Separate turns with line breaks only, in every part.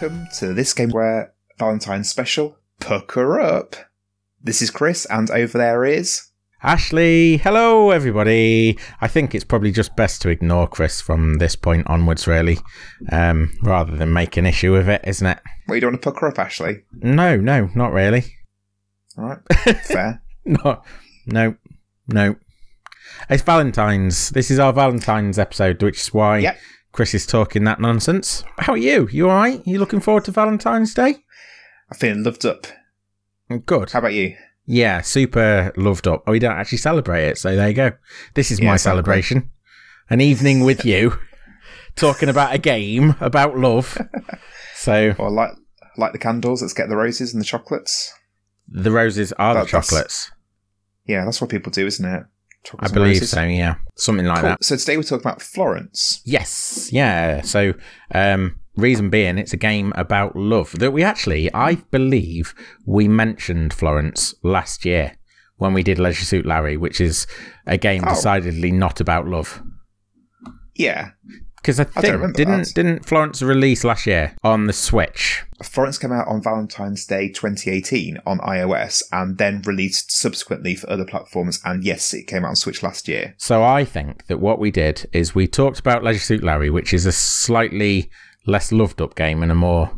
Welcome to this game where Valentine's special, Pucker Up. This is Chris, and over there is.
Ashley, hello everybody. I think it's probably just best to ignore Chris from this point onwards, really, um, rather than make an issue of it, isn't it?
Well, you don't want to pucker up, Ashley?
No, no, not really.
All right, fair.
no, no, no. It's Valentine's. This is our Valentine's episode, which is why
Yep.
Chris is talking that nonsense. How are you? You all right? You looking forward to Valentine's Day?
I feel loved up.
Good.
How about you?
Yeah, super loved up. Oh, we don't actually celebrate it, so there you go. This is
Yeah,
my
it's not
celebration. An evening with you, talking about a game about love. So
Well, light, light the candles. Let's get the roses and the chocolates.
the roses are the
That- that's-
chocolates.
Yeah, that's what people do, isn't it?
I believe so. Yeah, something like
Cool.
that.
So today we're talking about Florence.
Yes, yeah. So, um, reason being, it's a game about love that we actually, I believe, we mentioned Florence last year when we did Leisure Suit Larry, which is a game
Oh.
decidedly not about love.
Yeah,
Because I think
remember
didn't
that.
didn't Florence release last year on the Switch?
Florence came out on Valentine's Day 2018 on iOS, and then released subsequently for other platforms. And yes, it came out on Switch last year.
So I think that what we did is we talked about Leisure Suit Larry, which is a slightly less loved up game and a more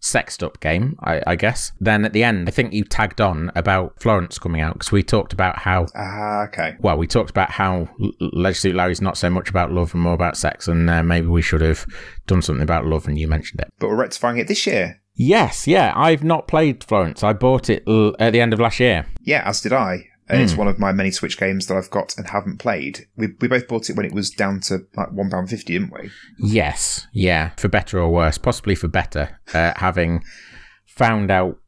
sexed up game, I, I guess. Then at the end, I think you tagged on about Florence coming out because we talked about how.
Ah, okay.
Well, we talked about how L- Leisure Suit Larry's not so much about love and more about sex, and uh, maybe we should have done something about love, and you mentioned it.
But we're rectifying it this year.
Yes, yeah, I've not played Florence. I bought it l- at the end of last year.
Yeah, as did I. And
Hmm.
it's one of my many Switch games that I've got and haven't played. We, we both bought it when it was down to like £1.50, didn't we?
Yes, yeah, for better or worse, possibly for better, uh, having found out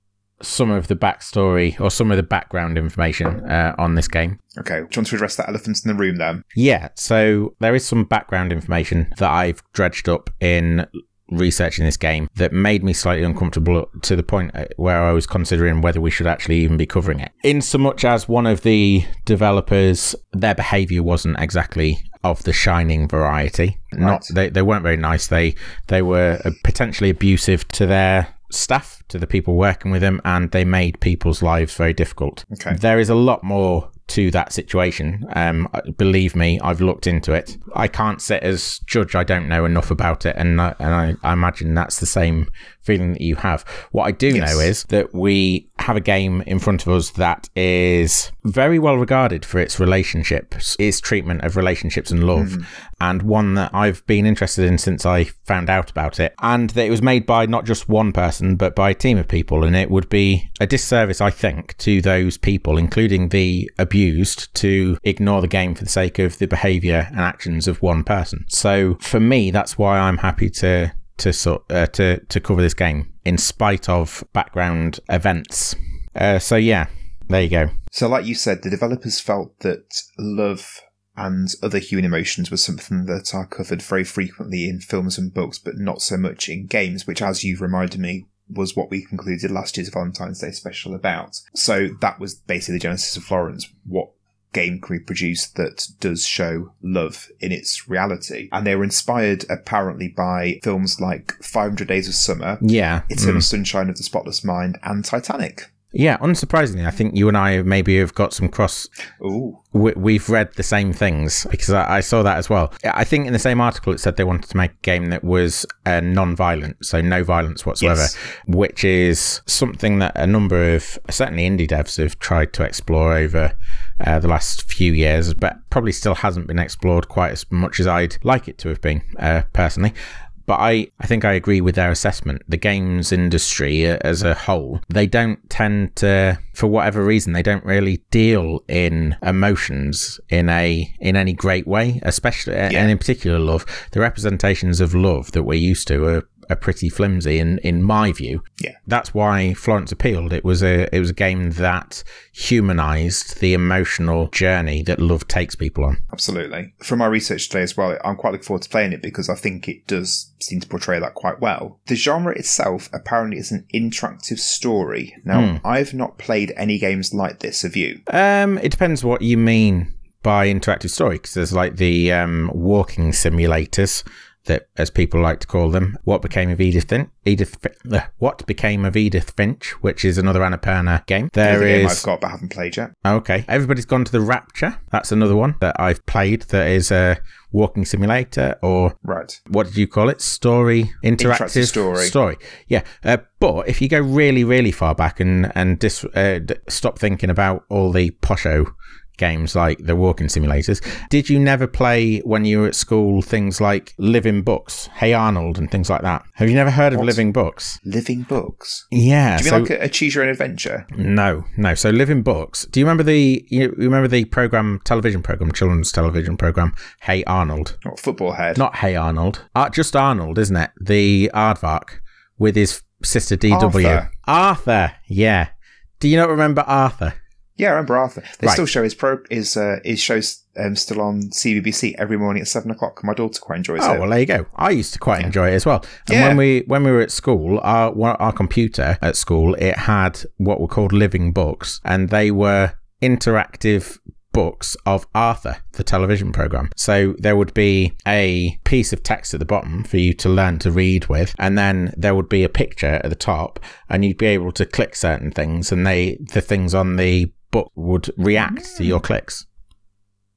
some of the backstory or some of the background information uh, on this game.
Okay, do you want to address that elephant in the room then?
Yeah, so there is some background information that I've dredged up in researching this game that made me slightly uncomfortable to the point uh, where I was considering whether we should actually even be covering it. In so much as one of the developers, their behavior wasn't exactly of the shining variety. Not they, they weren't very nice. They they were uh, potentially abusive to their staff, to the people working with them, and they made people's lives very difficult.
Okay.
There is a lot more to that situation. Um, believe me, I've looked into it. I can't sit as judge. I don't know enough about it, and I, and I, I imagine that's the same feeling that you have. What I do
Yes.
know is that we have a game in front of us that is very well regarded for its relationships, its treatment of relationships and love, hmm. and one that I've been interested in since I found out about it. And that it was made by not just one person, but by a team of people. And it would be a disservice, I think, to those people, including the abused, to ignore the game for the sake of the behavior and actions of one person. So for me, that's why I'm happy to to sort uh, to to cover this game in spite of background events. Uh, so yeah, there you go.
So, like you said, the developers felt that love and other human emotions was something that are covered very frequently in films and books, but not so much in games, which, as you've reminded me, was what we concluded last year's Valentine's Day special about. So, that was basically the genesis of Florence. What game can we produce that does show love in its reality? And they were inspired apparently by films like 500 Days of Summer,
Yeah,
Eternal
mm.
Sunshine of the Spotless Mind, and Titanic.
yeah. Unsurprisingly, I think you and I maybe have got some cross
Ooh.
we, we've read the same things because I, I saw that as well. I think in the same article it said they wanted to make a game that was uh, non-violent, so no violence whatsoever,
Yes.
which is something that a number of certainly indie devs have tried to explore over. Uh, the last few years, but probably still hasn't been explored quite as much as I'd like it to have been, uh, personally. But I, I think I agree with their assessment. The games industry uh, as a whole, they don't tend to, for whatever reason, they don't really deal in emotions in a in any great way, especially and in particular love. The representations of love that we're used to are, are pretty flimsy in, in my view.
Yeah.
That's why Florence appealed. It was a it was a game that humanized the emotional journey that love takes people on.
Absolutely. From my research today as well, I'm quite looking forward to playing it because I think it does seem to portray that quite well. The genre itself apparently is an interactive story. Now, I've not played any games like this, have you?
Um, it depends what you mean by interactive story, because there's like the um, walking simulators that, as people like to call them, what became of Edith Finch. Edith, uh, what became of Edith Finch, which is another Annapurna game. There is
game I've got but haven't played yet.
okay. Everybody's gone to the Rapture. That's another one that I've played. That is a walking simulator, or
Right.
what did you call it? Story interactive,
Interactive story.
Story. Yeah. Uh, but if you go really, really far back and and dis, uh, d- stop thinking about all the posho games like the walking simulators, did you never play when you were at school things like Living Books, Hey Arnold, and things like that? Have you never heard of Living Books?
Living books.
Yeah.
Do you
so-
mean like a, a choose your own adventure?
no, no. So Living Books. Do you remember the you remember the program, television program, children's television program, Hey Arnold?
Not football head.
Not Hey Arnold. Uh, just Arnold, isn't it? The aardvark with his sister DW.
Arthur.
Arthur, yeah. Do you not remember Arthur?
Yeah, I remember Arthur. They
Right.
still show his pro his uh, his shows um, still on CBBC every morning at seven o'clock. My daughter quite enjoys
Oh
it.
Oh well, there you go. I used to quite enjoy it as well. And
Yeah.
when we when we were at school, our our computer at school it had what were called living books, and they were interactive books of Arthur, the television program. So there would be a piece of text at the bottom for you to learn to read with, and then there would be a picture at the top, and you'd be able to click certain things, and they the things on the book would react to your clicks.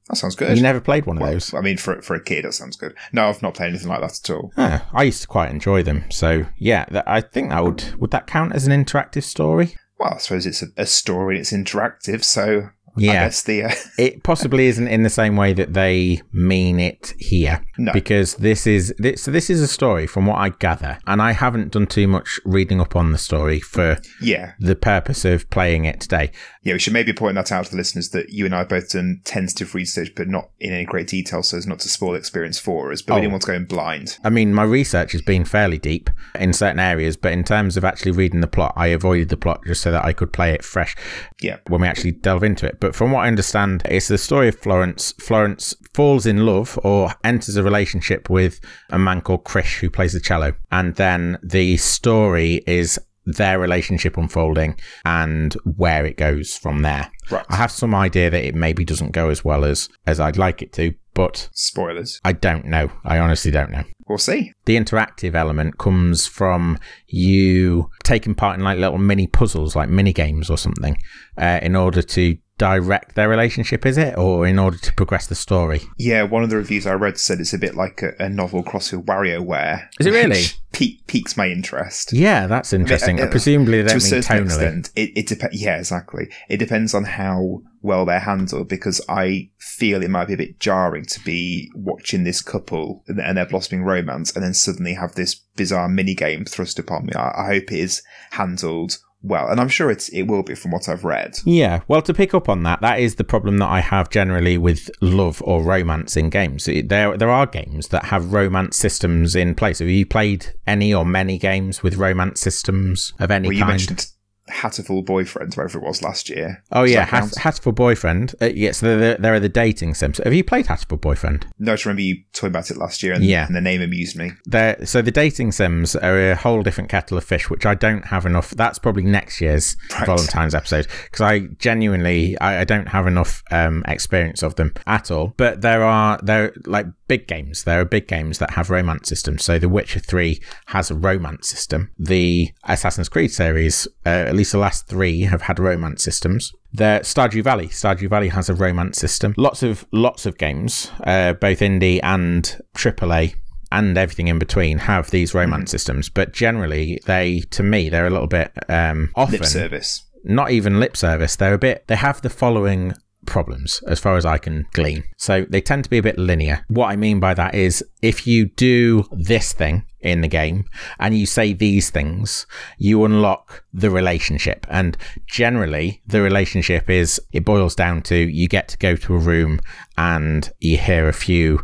that sounds good.
You never played one of
Well,
those.
I mean, for for a kid, that sounds good. No, I've not played anything like that at all.
Ah, I used to quite enjoy them. So yeah, that, I think that would would that count as an interactive story?
Well, I suppose it's a, a story. It's interactive, so I
Yeah,
the uh,
it possibly isn't in the same way that they mean it here.
No.
because this is this, so this is a story from what I gather, and I haven't done too much reading up on the story for
yeah,
the purpose of playing it today.
yeah. We should maybe point that out to the listeners that you and I have both done tentative research, but not in any great detail, so as not to spoil experience for us. But we
Oh.
didn't want to go in blind.
I mean, my research has been fairly deep in certain areas, but in terms of actually reading the plot, I avoided the plot just so that I could play it fresh
Yeah,
when we actually delve into it. But from what I understand, it's the story of Florence. Florence falls in love or enters a relationship with a man called Krish who plays the cello. And then the story is their relationship unfolding and where it goes from there.
right.
I have some idea that it maybe doesn't go as well as, as I'd like it to, but
Spoilers.
I don't know. I honestly don't know
We'll see.
the interactive element comes from you taking part in like little mini puzzles, like mini games or something, uh, in order to direct their relationship. Is it, or in order to progress the story?
Yeah, one of the reviews I read said it's a bit like a, a novel crossed with WarioWare.
Is it really?
which Pique, piques my interest.
Yeah, that's interesting.
Uh, uh,
Presumably, they
to a
don't mean
certain
tonally.
extent, it, it depends. Yeah, exactly. It depends on how well they're handled because I feel it might be a bit jarring to be watching this couple and and their blossoming romance and then suddenly have this bizarre mini game thrust upon me. I, I hope it is handled well, and I'm sure it's it will be from what I've read.
Yeah, well, to pick up on that, that is the problem that I have generally with love or romance in games. There, there are games that have romance systems in place. Have you played any or many games with romance systems of any
Well, you
kind?
mentioned Hatoful Boyfriend, wherever it was last year.
Oh
Does
yeah? Hat, Hatoful Boyfriend. Uh, yes, there, there, there are the dating sims. Have you played Hatoful Boyfriend?
No, I just remember you talking about it last year, and,
Yeah.
and the name amused me.
There, so the dating sims are a whole different kettle of fish, which I don't have enough. That's probably next year's
Right.
Valentine's episode because I genuinely I, I don't have enough um, experience of them at all. But there are there like big games. There are big games that have romance systems. So The Witcher Three has a romance system. The Assassin's Creed series, uh, at least the last three, have had romance systems. The Stardew Valley, Stardew Valley has a romance system. Lots of lots of games, uh, both indie and AAA and everything in between have these romance systems, but generally they, to me, they're a little bit um, often
Lip service.
not even lip service. They're a bit. They have the following problems as far as I can glean. So they tend to be a bit linear. What I mean by that is if you do this thing in the game and you say these things, you unlock the relationship. And generally, the relationship is it boils down to you get to go to a room and you hear a few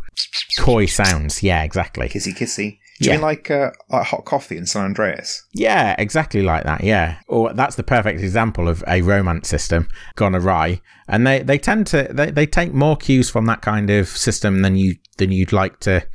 coy sounds. Yeah, exactly.
Kissy kissy. Do you
Yeah.
mean like, uh, like hot coffee in San Andreas?
Yeah, exactly like that. Yeah, or that's the perfect example of a romance system gone awry, and they, they tend to they, they take more cues from that kind of system than you than you'd like to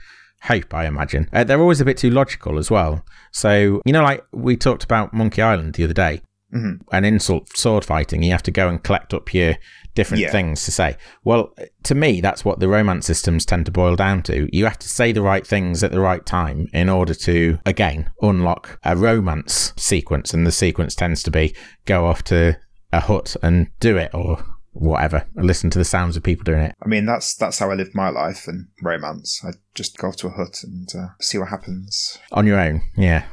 hope. I imagine uh, they're always a bit too logical as well. So you know, like we talked about Monkey Island the other day.
Mhm.
and in sword sword fighting, you have to go and collect up your different
Yeah.
things to say. Well, to me, that's what the romance systems tend to boil down to. You have to say the right things at the right time in order to, again, unlock a romance sequence. And the sequence tends to be go off to a hut and do it or whatever, and listen to the sounds of people doing it.
I mean, that's that's how I live my life and romance. I just go off to a hut and uh, see what happens.
on your own. Yeah.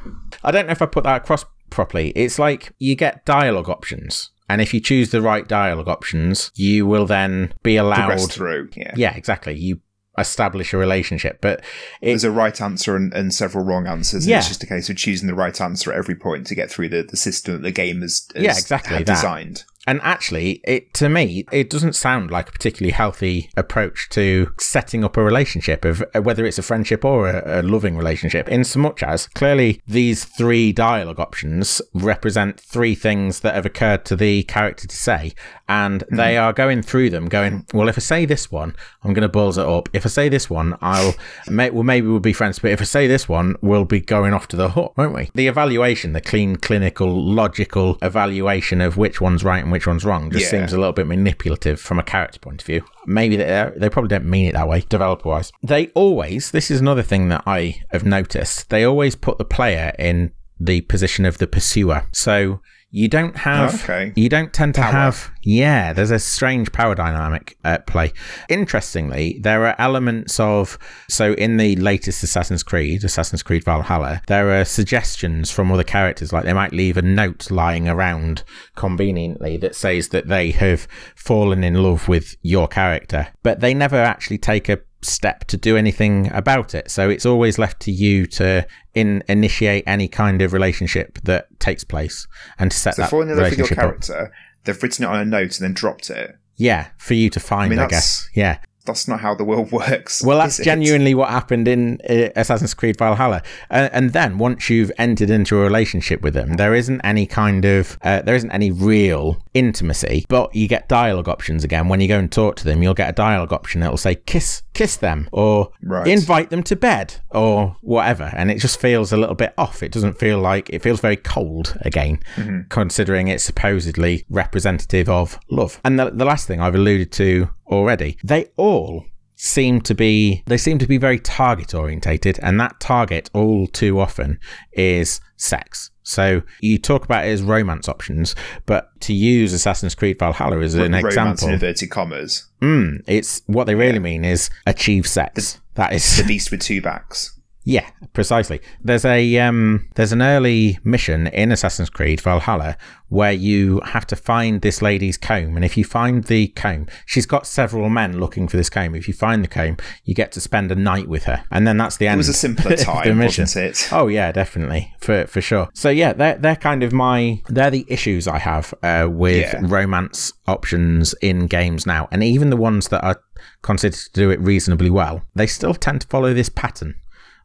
I don't know if I put that across properly. It's like you get dialogue options. And if you choose the right dialogue options, you will then be allowed.
through. Yeah.
Yeah, exactly. You establish a relationship. But it,
There's a right answer and, and several wrong answers. and
Yeah.
It's just a case of choosing the right answer at every point to get through the, the system that the game has, has
Yeah, exactly
designed.
And actually, it to me, it doesn't sound like a particularly healthy approach to setting up a relationship, of uh, whether it's a friendship or a, a loving relationship. In so much as clearly these three dialogue options represent three things that have occurred to the character to say, and they are going through them, going, "Well, if I say this one, I'm going to balls it up. If I say this one, I'll, may, well, maybe we'll be friends. But if I say this one, we'll be going off to the hook, won't we?" The evaluation, the clean, clinical, logical evaluation of which one's right and which one's wrong, just
Yeah.
seems a little bit manipulative from a character point of view. Maybe they, uh, they probably don't mean it that way, developer wise. They always, this is another thing that I have noticed, they always put the player in the position of the pursuer. So you don't have, oh,
Okay.
you don't tend to
Power.
have, yeah, there's a strange power dynamic at play. Interestingly, there are elements of, so in the latest Assassin's Creed, Assassin's Creed Valhalla, there are suggestions from other characters, like they might leave a note lying around conveniently that says that they have fallen in love with your character, but they never actually take a step to do anything about it. So it's always left to you to in initiate any kind of relationship that takes place and to set
So
that
falling in love with your
relationship up.
character, they've written it on a note and then dropped it.
Yeah, for you to find, I,
mean, that's-
guess. Yeah.
That's not how the world works.
Well, that's
is it?
genuinely what happened in uh, Assassin's Creed Valhalla. Uh, and then once you've entered into a relationship with them, there isn't any kind of, uh, there isn't any real intimacy, but you get dialogue options again. When you go and talk to them, you'll get a dialogue option that'll say, kiss, kiss them, or
Right.
invite them to bed, or whatever. And it just feels a little bit off. It doesn't feel like, it feels very cold again, considering it's supposedly representative of love. And the, the last thing I've alluded to already, they all seem to be they seem to be very target orientated and that target all too often is sex so you talk about it as romance options but to use assassin's creed valhalla as an
Romance
example
in inverted commas.
mm, it's what they really mean is achieve sex that is
The beast with two backs.
Yeah, precisely. There's a um, there's an early mission in Assassin's Creed Valhalla where you have to find this lady's comb, and if you find the comb, she's got several men looking for this comb. If you find the comb, you get to spend a night with her, and then that's the end.
It was a simpler
of the
time,
mission.
wasn't it?
Oh yeah, definitely for for sure. So yeah, they're they're kind of my they're the issues I have uh, with
Yeah.
romance options in games now, and even the ones that are considered to do it reasonably well, they still tend to follow this pattern,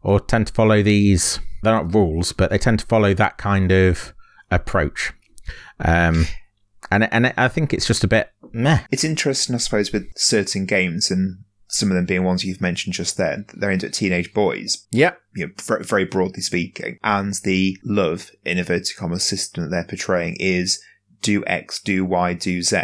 or tend to follow these. They're not rules, but they tend to follow that kind of approach. Um, and and I think it's just a bit meh.
It's interesting, I suppose, with certain games and some of them being ones you've mentioned just then. that They're aimed at teenage boys,
Yep.
you know, very, very broadly speaking. And the love, in inverted commas, system that they're portraying is do X, do Y, do Z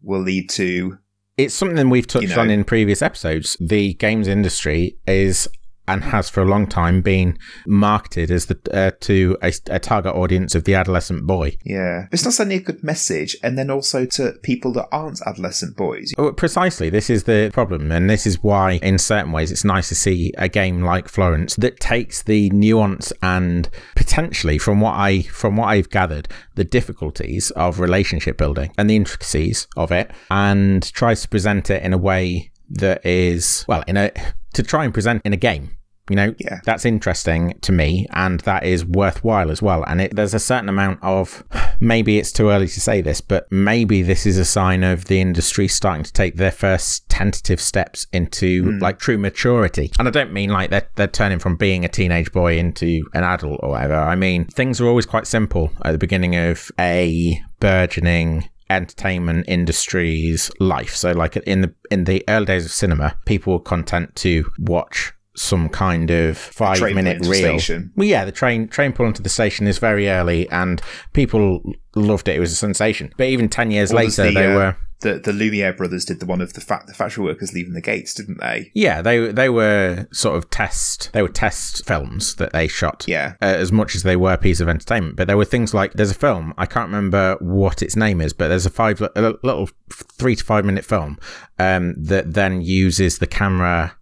will lead to
It's something we've touched
You know-
on in previous episodes. The games industry is and has for a long time been marketed as the uh, to a, a target audience of the adolescent boy.
Yeah. It's not sending a good message, and then also to people that aren't adolescent boys.
Oh, Precisely, this is the problem, and this is why, in certain ways, it's nice to see a game like Florence that takes the nuance and potentially, from what I from what I've gathered, the difficulties of relationship building and the intricacies of it, and tries to present it in a way that is well, in a to try and present in a game. You know,
Yeah.
that's interesting to me, and that is worthwhile as well. And it, there's a certain amount of maybe it's too early to say this, but maybe this is a sign of the industry starting to take their first tentative steps into hmm. like true maturity. And I don't mean like they're, they're turning from being a teenage boy into an adult or whatever. I mean, things are always quite simple at the beginning of a burgeoning entertainment industry's life. So like in the in the early days of cinema, people were content to watch some kind of five
train
minute reel.
station.
Well, yeah, the train train pulling to the station is very early, and people loved it. It was a sensation. But even ten years
What
later,
the,
they
uh,
were
The the Lumiere brothers did the one of the fa- the factory workers leaving the gates, didn't they?
yeah, they they were sort of test. They were test films that they shot.
Yeah.
uh, as much as they were a piece of entertainment. But there were things like there's a film I can't remember what its name is, but there's a five a little three to five minute film um, that then uses the camera.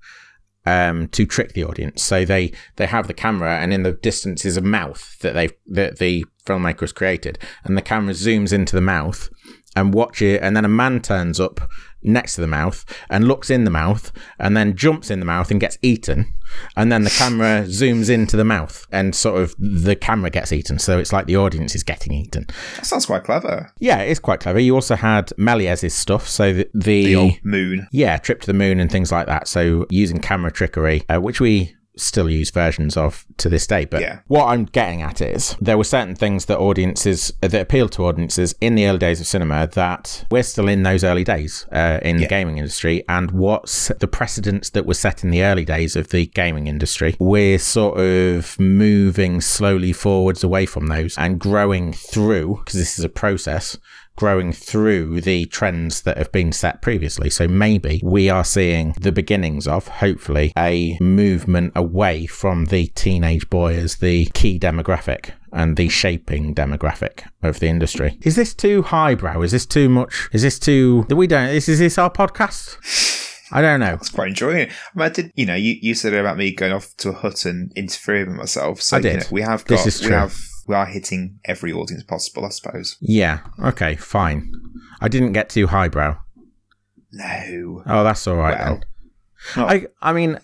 Um, to trick the audience, so they they have the camera, and in the distance is a mouth that they that the filmmaker has created, and the camera zooms into the mouth and watch it, and then a man turns up next to the mouth and looks in the mouth, and then jumps in the mouth and gets eaten, and then the camera zooms into the mouth, and sort of the camera gets eaten, so it's like the audience is getting eaten.
That sounds quite clever.
Yeah, it's quite clever. You also had Melies's stuff, so the, the,
The moon.
yeah, trip to the moon and things like that. So using camera trickery, uh, which we still use versions of to this day. But
Yeah.
what I'm getting at is there were certain things that audiences that appealed to audiences in the early days of cinema that we're still in those early days uh, in the gaming industry, and what's the precedents that were set in the early days of the gaming industry. We're sort of moving slowly forwards away from those and growing through because this is a process growing through the trends that have been set previously. So maybe we are seeing the beginnings of, hopefully, a movement away from the teenage boy as the key demographic and the shaping demographic of the industry. Is this too highbrow? Is this too much? Is this too? We don't. Is, is this our podcast? I don't know.
I was quite enjoying it. I, mean, I did, you know, you, you said about me going off to a hut and interfering with myself. So
I did.
You know, we have
This
got,
is
we
true.
have, we are hitting every audience possible, I suppose.
Yeah. Okay. Fine. I didn't get too highbrow.
No.
Oh, that's all right
Well,
then. I, I mean,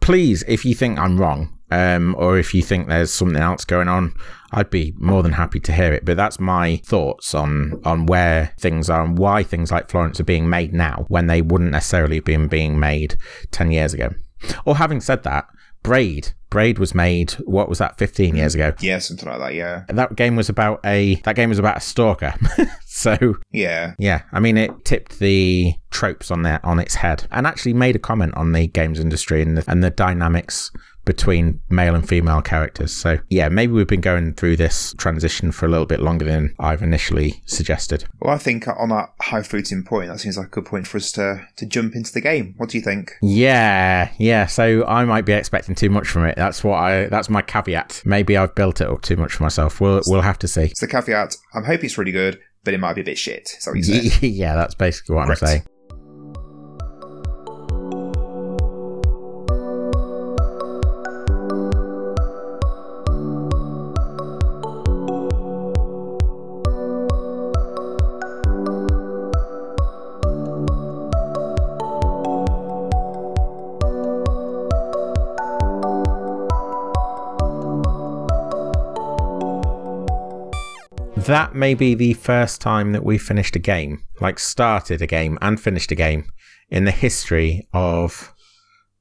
please, if you think I'm wrong, um, or if you think there's something else going on, I'd be more than happy to hear it. But that's my thoughts on on where things are and why things like Florence are being made now when they wouldn't necessarily have been being made ten years ago. Or having said that, Braid, Braid was made. What was that? Fifteen years ago.
Yeah, something like that. Yeah.
That game was about a that game was about a stalker. so
Yeah.
yeah, I mean, it tipped the tropes on their on its head, and actually made a comment on the games industry and the, and the dynamics between male and female characters. So yeah, maybe we've been going through this transition for a little bit longer than I've initially suggested.
Well, I think on that high fruiting point, that seems like a good point for us to, to jump into the game. What do you think?
Yeah, yeah. So I might be expecting too much from it. That's what I. That's my caveat. Maybe I've built it up too much for myself. We'll we'll have to see.
It's the caveat, I'm hoping it's really good, but it might be a bit shit. So that what you said?
yeah, that's basically what
Great.
I'm saying. That may be the first time that we finished a game, like started a game and finished a game in the history of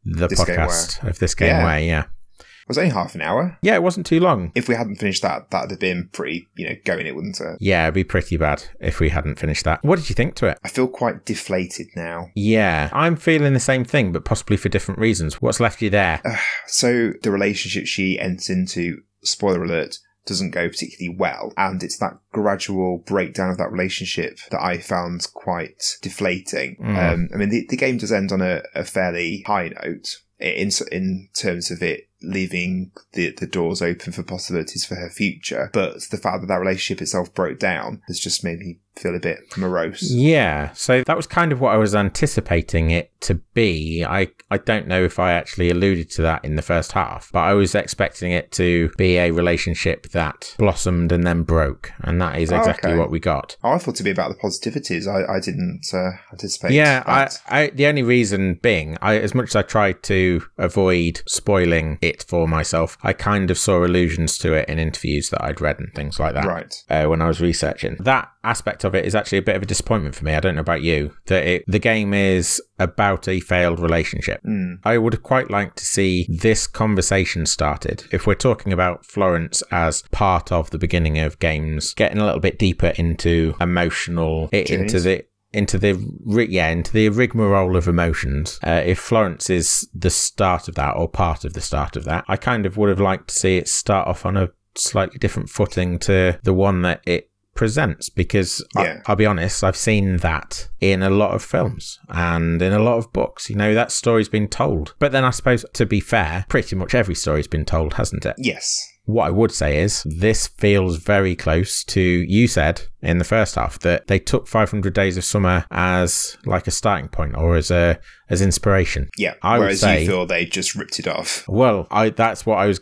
the
This
podcast of this game
Yeah.
where, yeah.
It was only half an hour.
Yeah, it wasn't too long.
If we hadn't finished that, that'd have been pretty, you know, going it, wouldn't it?
Yeah, it'd be pretty bad if we hadn't finished that. What did you think to it?
I feel quite deflated now.
Yeah, I'm feeling the same thing, but possibly for different reasons. What's left you there?
So the relationship she enters into, spoiler alert, doesn't go particularly well. And it's that gradual breakdown of that relationship that I found quite deflating.
Mm.
Um, I mean, the, the game does end on a, a fairly high note in, in terms of it leaving the, the doors open for possibilities for her future. But the fact that that relationship itself broke down has just made me feel a bit morose.
Yeah, so that was kind of what I was anticipating it to be. I, I don't know if I actually alluded to that in the first half, but I was expecting it to be a relationship that blossomed and then broke, and that is
Oh,
exactly
okay.
what we got.
Oh, I thought it'd be about the positivities. I, I didn't uh, anticipate.
Yeah, I. I, the only reason being, I, as much as I tried to avoid spoiling it for myself, I kind of saw allusions to it in interviews that I'd read and things like that.
right.
uh, when I was researching. That aspect of it is actually a bit of a disappointment for me. I don't know about you. That it, the game is about a failed relationship.
Mm.
I would have quite liked to see this conversation started. If we're talking about Florence as part of the beginning of games, getting a little bit deeper into emotional, i- into the into the yeah into the rigmarole of emotions. Uh, if Florence is the start of that or part of the start of that, I kind of would have liked to see it start off on a slightly different footing to the one that it presents because
Yeah.
I, will be honest i've seen that in a lot of films and in a lot of books you know that story's been told but then i suppose to be fair pretty much every story's been told hasn't it
Yes.
what I would say is this feels very close to you said in the first half that they took 500 Days of Summer as like a starting point or as a as inspiration.
Yeah.
I would say-
you feel they just ripped it off.
Well, I that's what I was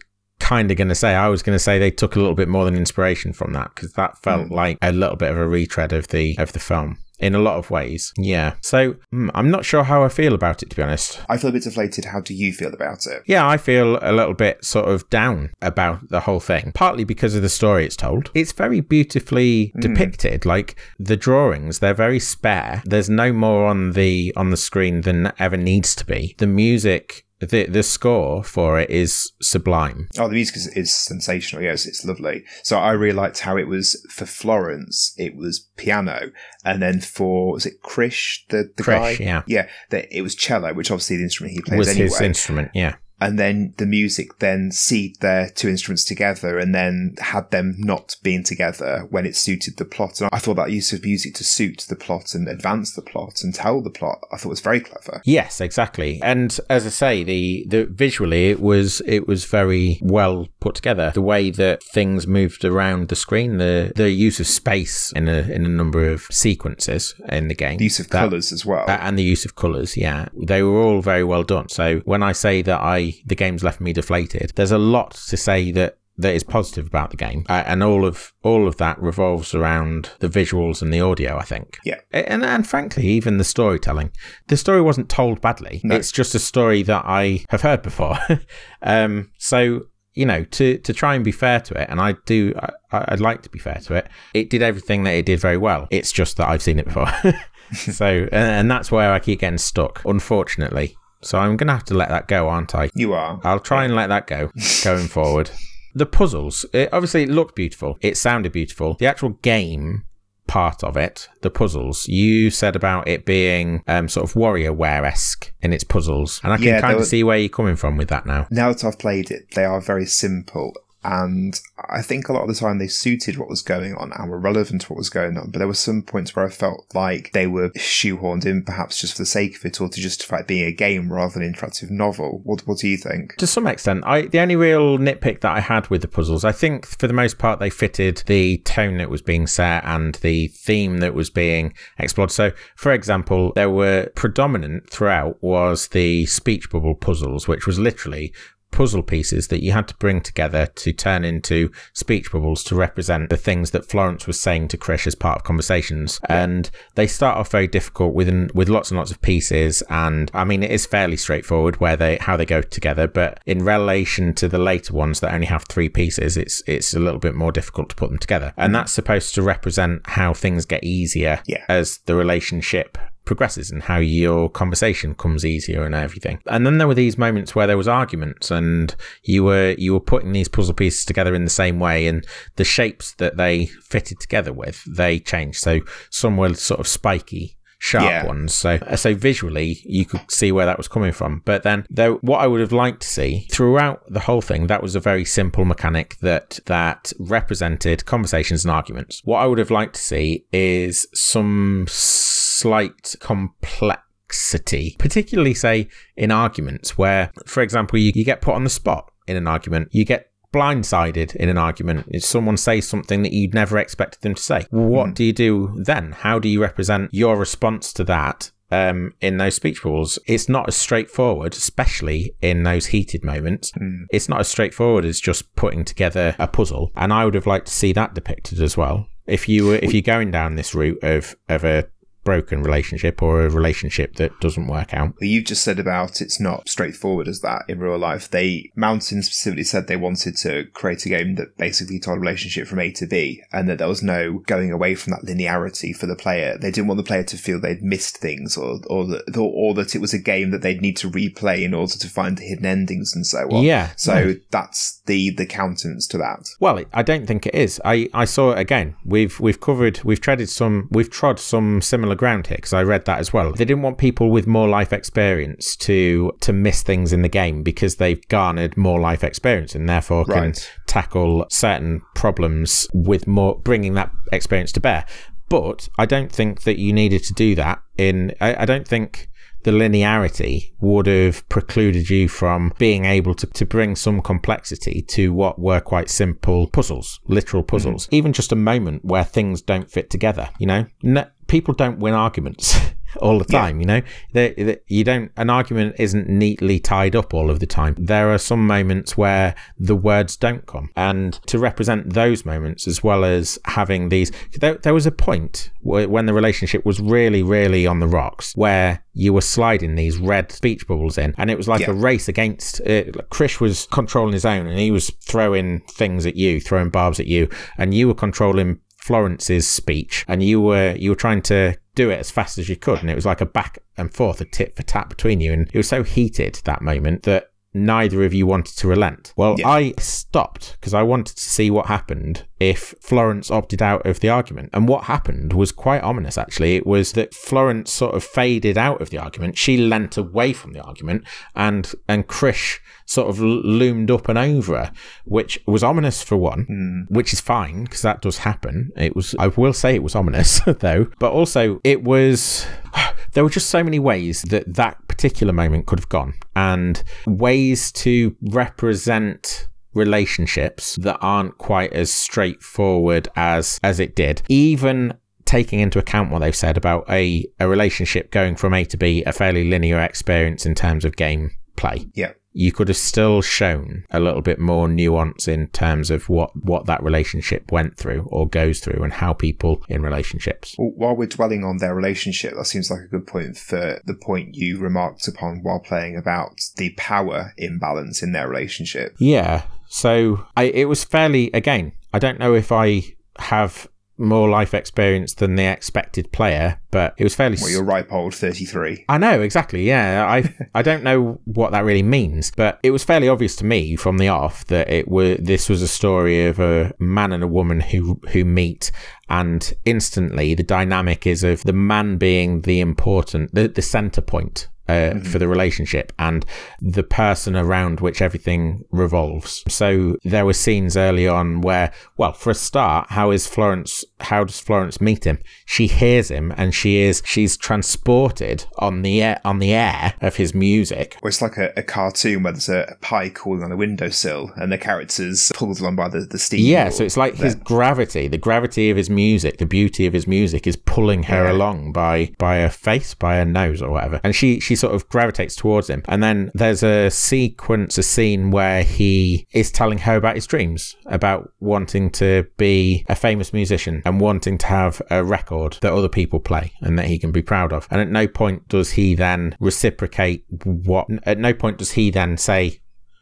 kind of going to say. I was going to say they took a little bit more than inspiration from that because that felt
Mm.
like a little bit of a retread of the of the film in a lot of ways. Yeah. So mm, I'm not sure how I feel about it to be honest.
I feel a bit deflated. How do you feel about it?
Yeah, I feel a little bit sort of down about the whole thing, partly because of the story it's told. It's very beautifully depicted. Like the drawings, they're very spare. There's no more on the on the screen than ever needs to be. The music the the score for it is sublime.
Oh, the music is, is sensational. Yes, it's lovely. So I really liked how it was for Florence. It was piano, and then for was it Krish the the
Krish,
guy?
yeah.
yeah. That it was cello, which obviously the instrument he plays
was
anyway.
his instrument, yeah.
And then the music then seed their two instruments together and then had them not being together when it suited the plot. And I thought that use of music to suit the plot and advance the plot and tell the plot, I thought was very clever.
Yes, exactly. And as I say, the, the visually it was it was very well put together. The way that things moved around the screen, the the use of space in a in a number of sequences in the game.
The use of
That-
colours as well.
and the use of colours, yeah, they were all very well done. So when I say that I the game's left me deflated, there's a lot to say that that is positive about the game, uh, and all of all of that revolves around the visuals and the audio. I think,
Yeah.
and and frankly, even the storytelling. The story wasn't told badly.
No.
It's just a story that I have heard before. um, so you know, to to try and be fair to it, and I do, I, I'd like to be fair to it. It did everything that it did very well. It's just that I've seen it before. so, and, and that's where I keep getting stuck, unfortunately. So I'm gonna have to let that go, aren't I?
you are.
I'll try and let that go going forward. The puzzles, it, obviously, it looked beautiful. It sounded beautiful. The actual game part of it, the puzzles, you said about it being um, sort of WarioWare esque in its puzzles, and I can
Yeah,
kind of
were-
see where you're coming from with that now.
Now that I've played it, they are very simple. And I think a lot of the time they suited what was going on and were relevant to what was going on. But there were some points where I felt like they were shoehorned in, perhaps just for the sake of it or to justify it being a game rather than an interactive novel. What, what do you think?
To some extent, I the only real nitpick that I had with the puzzles, I think for the most part they fitted the tone that was being set and the theme that was being explored. So, for example, there were predominant throughout was the speech bubble puzzles, which was literally puzzle pieces that you had to bring together to turn into speech bubbles to represent the things that Florence was saying to Krish as part of conversations. And they start off very difficult with with lots and lots of pieces. And I mean, it is fairly straightforward where they how they go together, but in relation to the later ones that only have three pieces, it's it's a little bit more difficult to put them together. And mm. that's supposed to represent how things get easier
Yeah.
as the relationship progresses and how your conversation comes easier and everything. And then there were these moments where there was arguments and you were you were putting these puzzle pieces together in the same way and the shapes that they fitted together with, they changed. So some were sort of spiky sharp
Yeah.
ones. So, so visually, you could see where that was coming from. But then, though, what I would have liked to see throughout the whole thing, that was a very simple mechanic that that represented conversations and arguments. What I would have liked to see is some slight complexity, particularly say in arguments where, for example, you, you get put on the spot in an argument, you get blindsided in an argument if someone says something that you'd never expected them to say. What do you do then? How do you represent your response to that um, in those speech bubbles it's not as straightforward especially in those heated moments. It's not as straightforward as just putting together a puzzle and i would have liked to see that depicted as well. If you were if you're going down this route of of a broken relationship or a relationship that doesn't work out
Well, you've just said about it's not straightforward as that in real life. They Mountain specifically said they wanted to create a game that basically told a relationship from A to B, and that there was no going away from that linearity for the player. They didn't want the player to feel they'd missed things, or or that or, or that it was a game that they'd need to replay in order to find the hidden endings and so on.
Yeah,
So
no.
that's the the countenance to that.
Well, I don't think it is. I, I saw it again. We've we've covered we've treaded some we've trod some similar similar ground here because I read that as well. They didn't want people with more life experience to to miss things in the game because they've garnered more life experience and therefore can
Right.
tackle certain problems with more bringing that experience to bear. But I don't think that you needed to do that in I, I don't think the linearity would have precluded you from being able to, to bring some complexity to what were quite simple puzzles, literal puzzles. Mm-hmm. Even just a moment where things don't fit together, you know? No, people don't win arguments. All the
Yeah.
time, you know, they, they, you don't. An argument isn't neatly tied up all of the time. There are some moments where the words don't come, and to represent those moments, as well as having these, there, there was a point where, when the relationship was really, really on the rocks, where you were sliding these red speech bubbles in, and it was like
Yeah.
a race against. Uh, Krish was controlling his own, and he was throwing things at you, throwing barbs at you, and you were controlling Florence's speech, and you were you were trying to do it as fast as you could, and it was like a back and forth, a tit for tat between you, and it was so heated that moment that neither of you wanted to relent. Well,
Yeah.
I stopped because I wanted to see what happened if Florence opted out of the argument. And what happened was quite ominous, actually. It was that Florence sort of faded out of the argument. She leant away from the argument, and and Krish sort of loomed up and over her, which was ominous for one, hmm. which is fine because that does happen. It was, I will say, it was ominous though, but also it was. There were just so many ways that that particular moment could have gone, and ways to represent relationships that aren't quite as straightforward as as it did. Even taking into account what they've said about a, a relationship going from A to B, a fairly linear experience in terms of game play
Yeah.
You could have still shown a little bit more nuance in terms of what what that relationship went through or goes through and how people in relationships
Well, while we're dwelling on their relationship, that seems like a good point for the point you remarked upon while playing about the power imbalance in their relationship.
yeah so I, it was fairly again i don't know if i have more life experience than the expected player but it was fairly
Well, you're ripe old 33.
I know exactly. Yeah, I I don't know what that really means, but it was fairly obvious to me from the off that it were this was a story of a man and a woman who who meet, and instantly the dynamic is of the man being the important, the the center point. Uh, For the relationship and the person around which everything revolves. So there were scenes early on where, well, for a start, how is Florence? How does Florence meet him? She hears him, and she is she's transported on the air on the air of his music.
Well, it's like a, a cartoon where there's a, a pie crawling on a windowsill and the characters pulled along by the, the steam.
Yeah, so it's like his gravity, the gravity of his music, the beauty of his music is pulling her
Yeah.
along by by her face, by her nose or whatever. And she she sort of gravitates towards him. And then there's a sequence, a scene where he is telling her about his dreams, about wanting to be a famous musician and wanting to have a record that other people play and that he can be proud of. And at no point does he then reciprocate what at no point does he then say,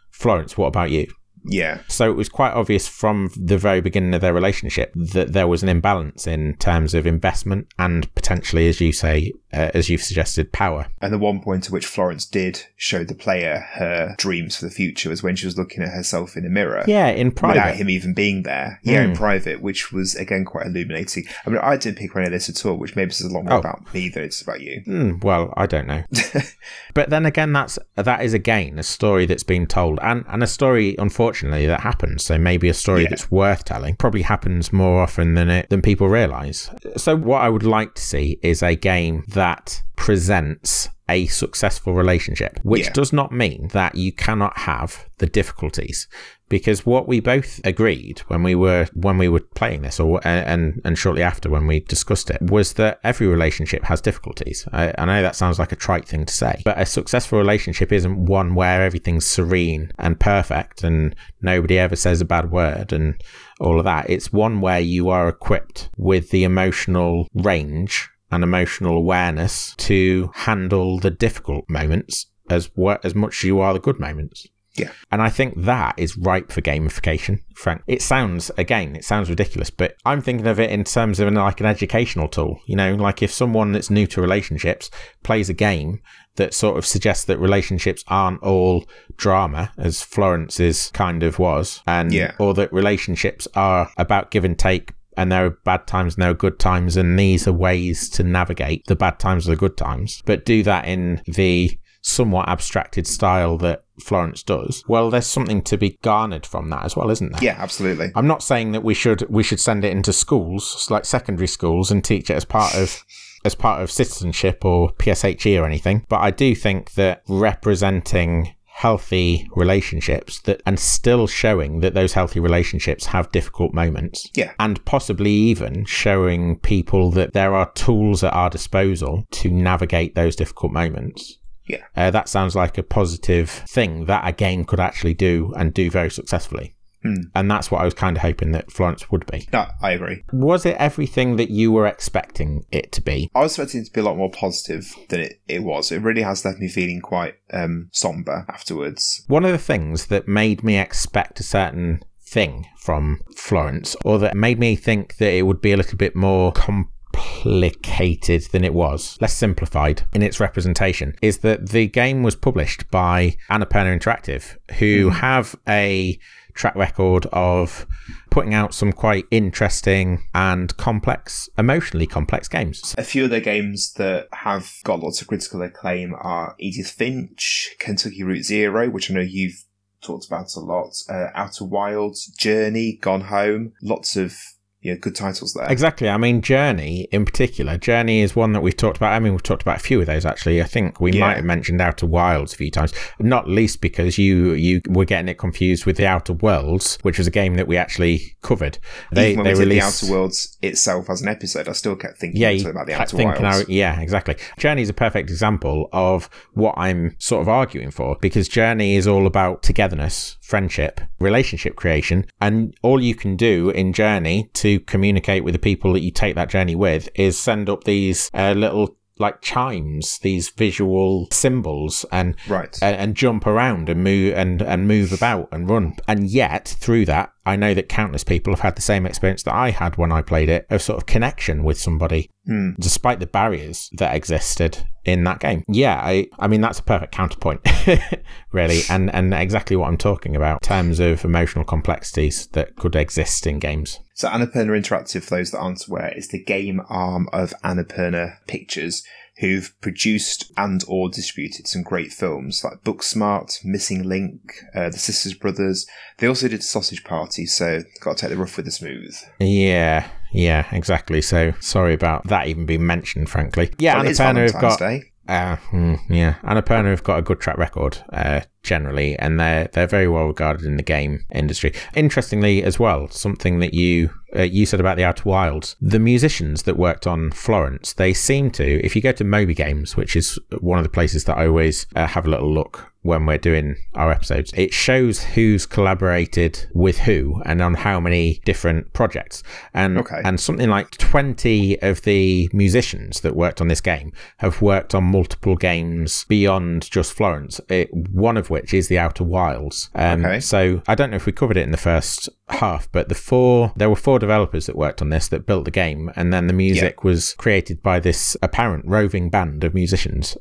Florence, what about you?
Yeah.
So it was quite obvious from the very beginning of their relationship that there was an imbalance in terms of investment and potentially, as you say, uh, as you've suggested, power.
And the one point at which Florence did show the player her dreams for the future was when she was looking at herself in a mirror.
Yeah, in private.
Without him even being there. Yeah, in
Hmm.
private, which was again quite illuminating. I mean, I didn't pick any of this at all, which maybe says a lot more
Oh.
about me than it's about you.
Hmm, well, I don't know. but then again, that's that is again a story that's been told, and and a story, unfortunately, that happens. So maybe a story
Yeah.
that's worth telling. Probably happens more often than it than people realise. So what I would like to see is a game that presents a successful relationship, which
Yeah.
does not mean that you cannot have the difficulties. Because what we both agreed when we were when we were playing this, or and and shortly after when we discussed it, was that every relationship has difficulties. I, I know that sounds like a trite thing to say, but a successful relationship isn't one where everything's serene and perfect and nobody ever says a bad word and all of that. It's one where you are equipped with the emotional range and emotional awareness to handle the difficult moments as wa- as much as you are the good moments.
Yeah.
And I think that is ripe for gamification, Frank. It sounds, again, it sounds ridiculous, but I'm thinking of it in terms of an, like an educational tool. You know, like if someone that's new to relationships plays a game that sort of suggests that relationships aren't all drama, as Florence's kind of was, and
Yeah.
or that relationships are about give and take and there are bad times and there are good times, and these are ways to navigate the bad times or the good times, but do that in the somewhat abstracted style that Florence does, well, there's something to be garnered from that as well, isn't there?
Yeah, absolutely.
I'm not saying that we should we should send it into schools, like secondary schools, and teach it as part of as part of citizenship or PSHE or anything, but I do think that representing healthy relationships that and still showing that those healthy relationships have difficult moments.
Yeah.
And possibly even showing people that there are tools at our disposal to navigate those difficult moments.
Yeah.
Uh, that sounds like a positive thing that a game could actually do and do very successfully.
Hmm.
And that's what I was kind of hoping that Florence would be.
No, I agree.
Was it everything that you were expecting it to be?
I was expecting it to be a lot more positive than it, it was. It really has left me feeling quite um, somber afterwards.
One of the things that made me expect a certain thing from Florence, or that made me think that it would be a little bit more complicated than it was, less simplified in its representation, is that the game was published by Annapurna Interactive, who have a track record of putting out some quite interesting and complex, emotionally complex games.
A few of the games that have got lots of critical acclaim are Edith Finch, Kentucky Route Zero, which I know you've talked about a lot, uh, Outer Wilds, Journey, Gone Home, lots of yeah, good titles there.
Exactly. I mean, Journey in particular. Journey is one that we've talked about. I mean, we've talked about a few of those actually. I think we
Yeah.
might have mentioned Outer Wilds a few times, not least because you you were getting it confused with the Outer Worlds, which was a game that we actually covered. They
Even when
they released
the Outer Worlds itself as an episode, I still kept thinking
yeah,
about the Outer Wilds.
yeah, exactly. Journey is a perfect example of what I'm sort of arguing for because Journey is all about togetherness, friendship, relationship creation, and all you can do in Journey to communicate with the people that you take that journey with is send up these uh, little like chimes, these visual symbols, and
Right.
and, and jump around and move and, and move about and run. And yet, through that, I know that countless people have had the same experience that I had when I played it of sort of connection with somebody,
Hmm.
despite the barriers that existed in that game. Yeah, I, I mean that's a perfect counterpoint, really, and and exactly what I'm talking about in terms of emotional complexities that could exist in games.
So Annapurna Interactive, for those that aren't aware, is the game arm of Annapurna Pictures, who've produced and or distributed some great films like Booksmart, Missing Link, uh, The Sisters Brothers. They also did Sausage Party, so got to take the rough with the smooth.
Yeah, yeah, exactly. So sorry about that even being mentioned, frankly. Yeah,
Well,
Annapurna have got
Day.
Uh, hmm, yeah, Annapurna have got a good track record uh, generally, and they're they're very well regarded in the game industry. Interestingly, as well, something that you uh, you said about the Outer Wilds, the musicians that worked on Florence, they seem to. If you go to Moby Games, which is one of the places that I always uh, have a little look when we're doing our episodes, it shows who's collaborated with who and on how many different projects. And
Okay.
and something like 20 of the musicians that worked on this game have worked on multiple games beyond just Florence, it, one of which is The Outer Wilds. Um,
Okay.
So I don't know if we covered it in the first half, but the four, there were four developers that worked on this that built the game, and then the music was created by this apparent roving band of musicians.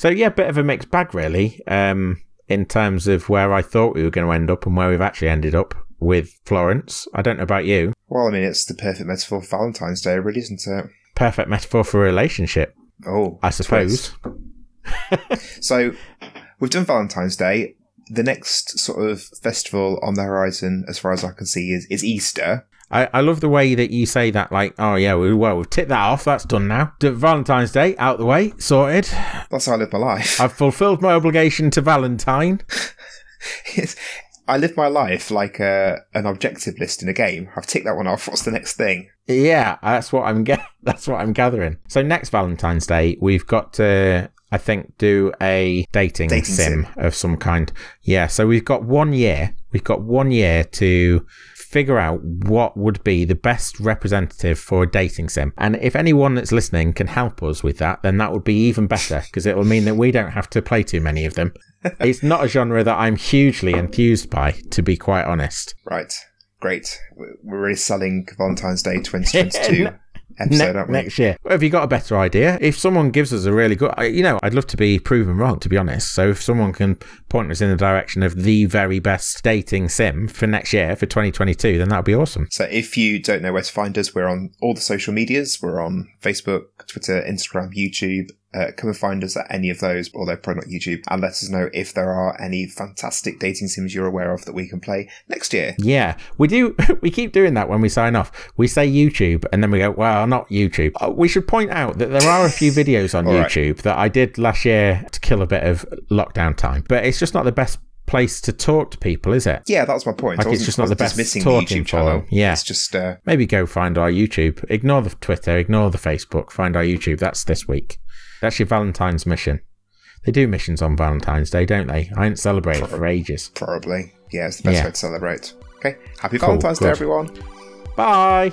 So yeah, bit of a mixed bag, really, um, in terms of where I thought we were going to end up and where we've actually ended up with Florence. I don't know about you.
Well, I mean, it's the perfect metaphor for Valentine's Day, really, isn't it?
Perfect metaphor for a relationship,
Oh,
I suppose.
So we've done Valentine's Day. The next sort of festival on the horizon, as far as I can see, is, is Easter.
I, I love the way that you say that, like, oh yeah, we, well, we've ticked that off. That's done now. D- Valentine's Day out the way, sorted.
That's how I live my life.
I've fulfilled my obligation to Valentine.
I live my life like a, an objective list in a game. I've ticked that one off. What's the next thing?
Yeah, that's what I'm get. That's what I'm gathering. So next Valentine's Day, we've got to, I think, do a dating,
Dating
sim, of some kind. Yeah. So we've got one year. We've got one year to figure out what would be the best representative for a dating sim. And if anyone that's listening can help us with that, then that would be even better because it will mean that we don't have to play too many of them. it's not a genre that I'm hugely enthused by, to be quite honest.
Right. Great. We're really selling Valentine's Day 2022 episode,
Ne- next year. Well, have you got a better idea? If someone gives us a really good, you know, I'd love to be proven wrong, to be honest. So if someone can point us in the direction of the very best dating sim for next year, for 2022, then that would be awesome.
So if you don't know where to find us, we're on all the social medias. We're on Facebook, Twitter, Instagram, YouTube. Uh, come and find us at any of those, although probably not YouTube, and let us know if there are any fantastic dating sims you're aware of that we can play next year.
Yeah, we do. We keep doing that when we sign off. We say YouTube and then we go, well, not YouTube. Uh, We should point out that there are a few videos on
All right.
YouTube that I did last year to kill a bit of lockdown time, but it's just not the best place to talk to people, is it?
Yeah, that's my point.
Like, it's just not the best
the
talking
YouTube channel.
Yeah.
It's just, uh,
Maybe go find our YouTube. Ignore the Twitter, ignore the Facebook, find our YouTube. That's this week. That's your Valentine's mission. They do missions on Valentine's Day, don't they? I ain't celebrated for ages.
probably. Yeah, it's the best
Yeah.
way to celebrate. Okay. Happy
Cool,
Valentine's Day, everyone.
Bye.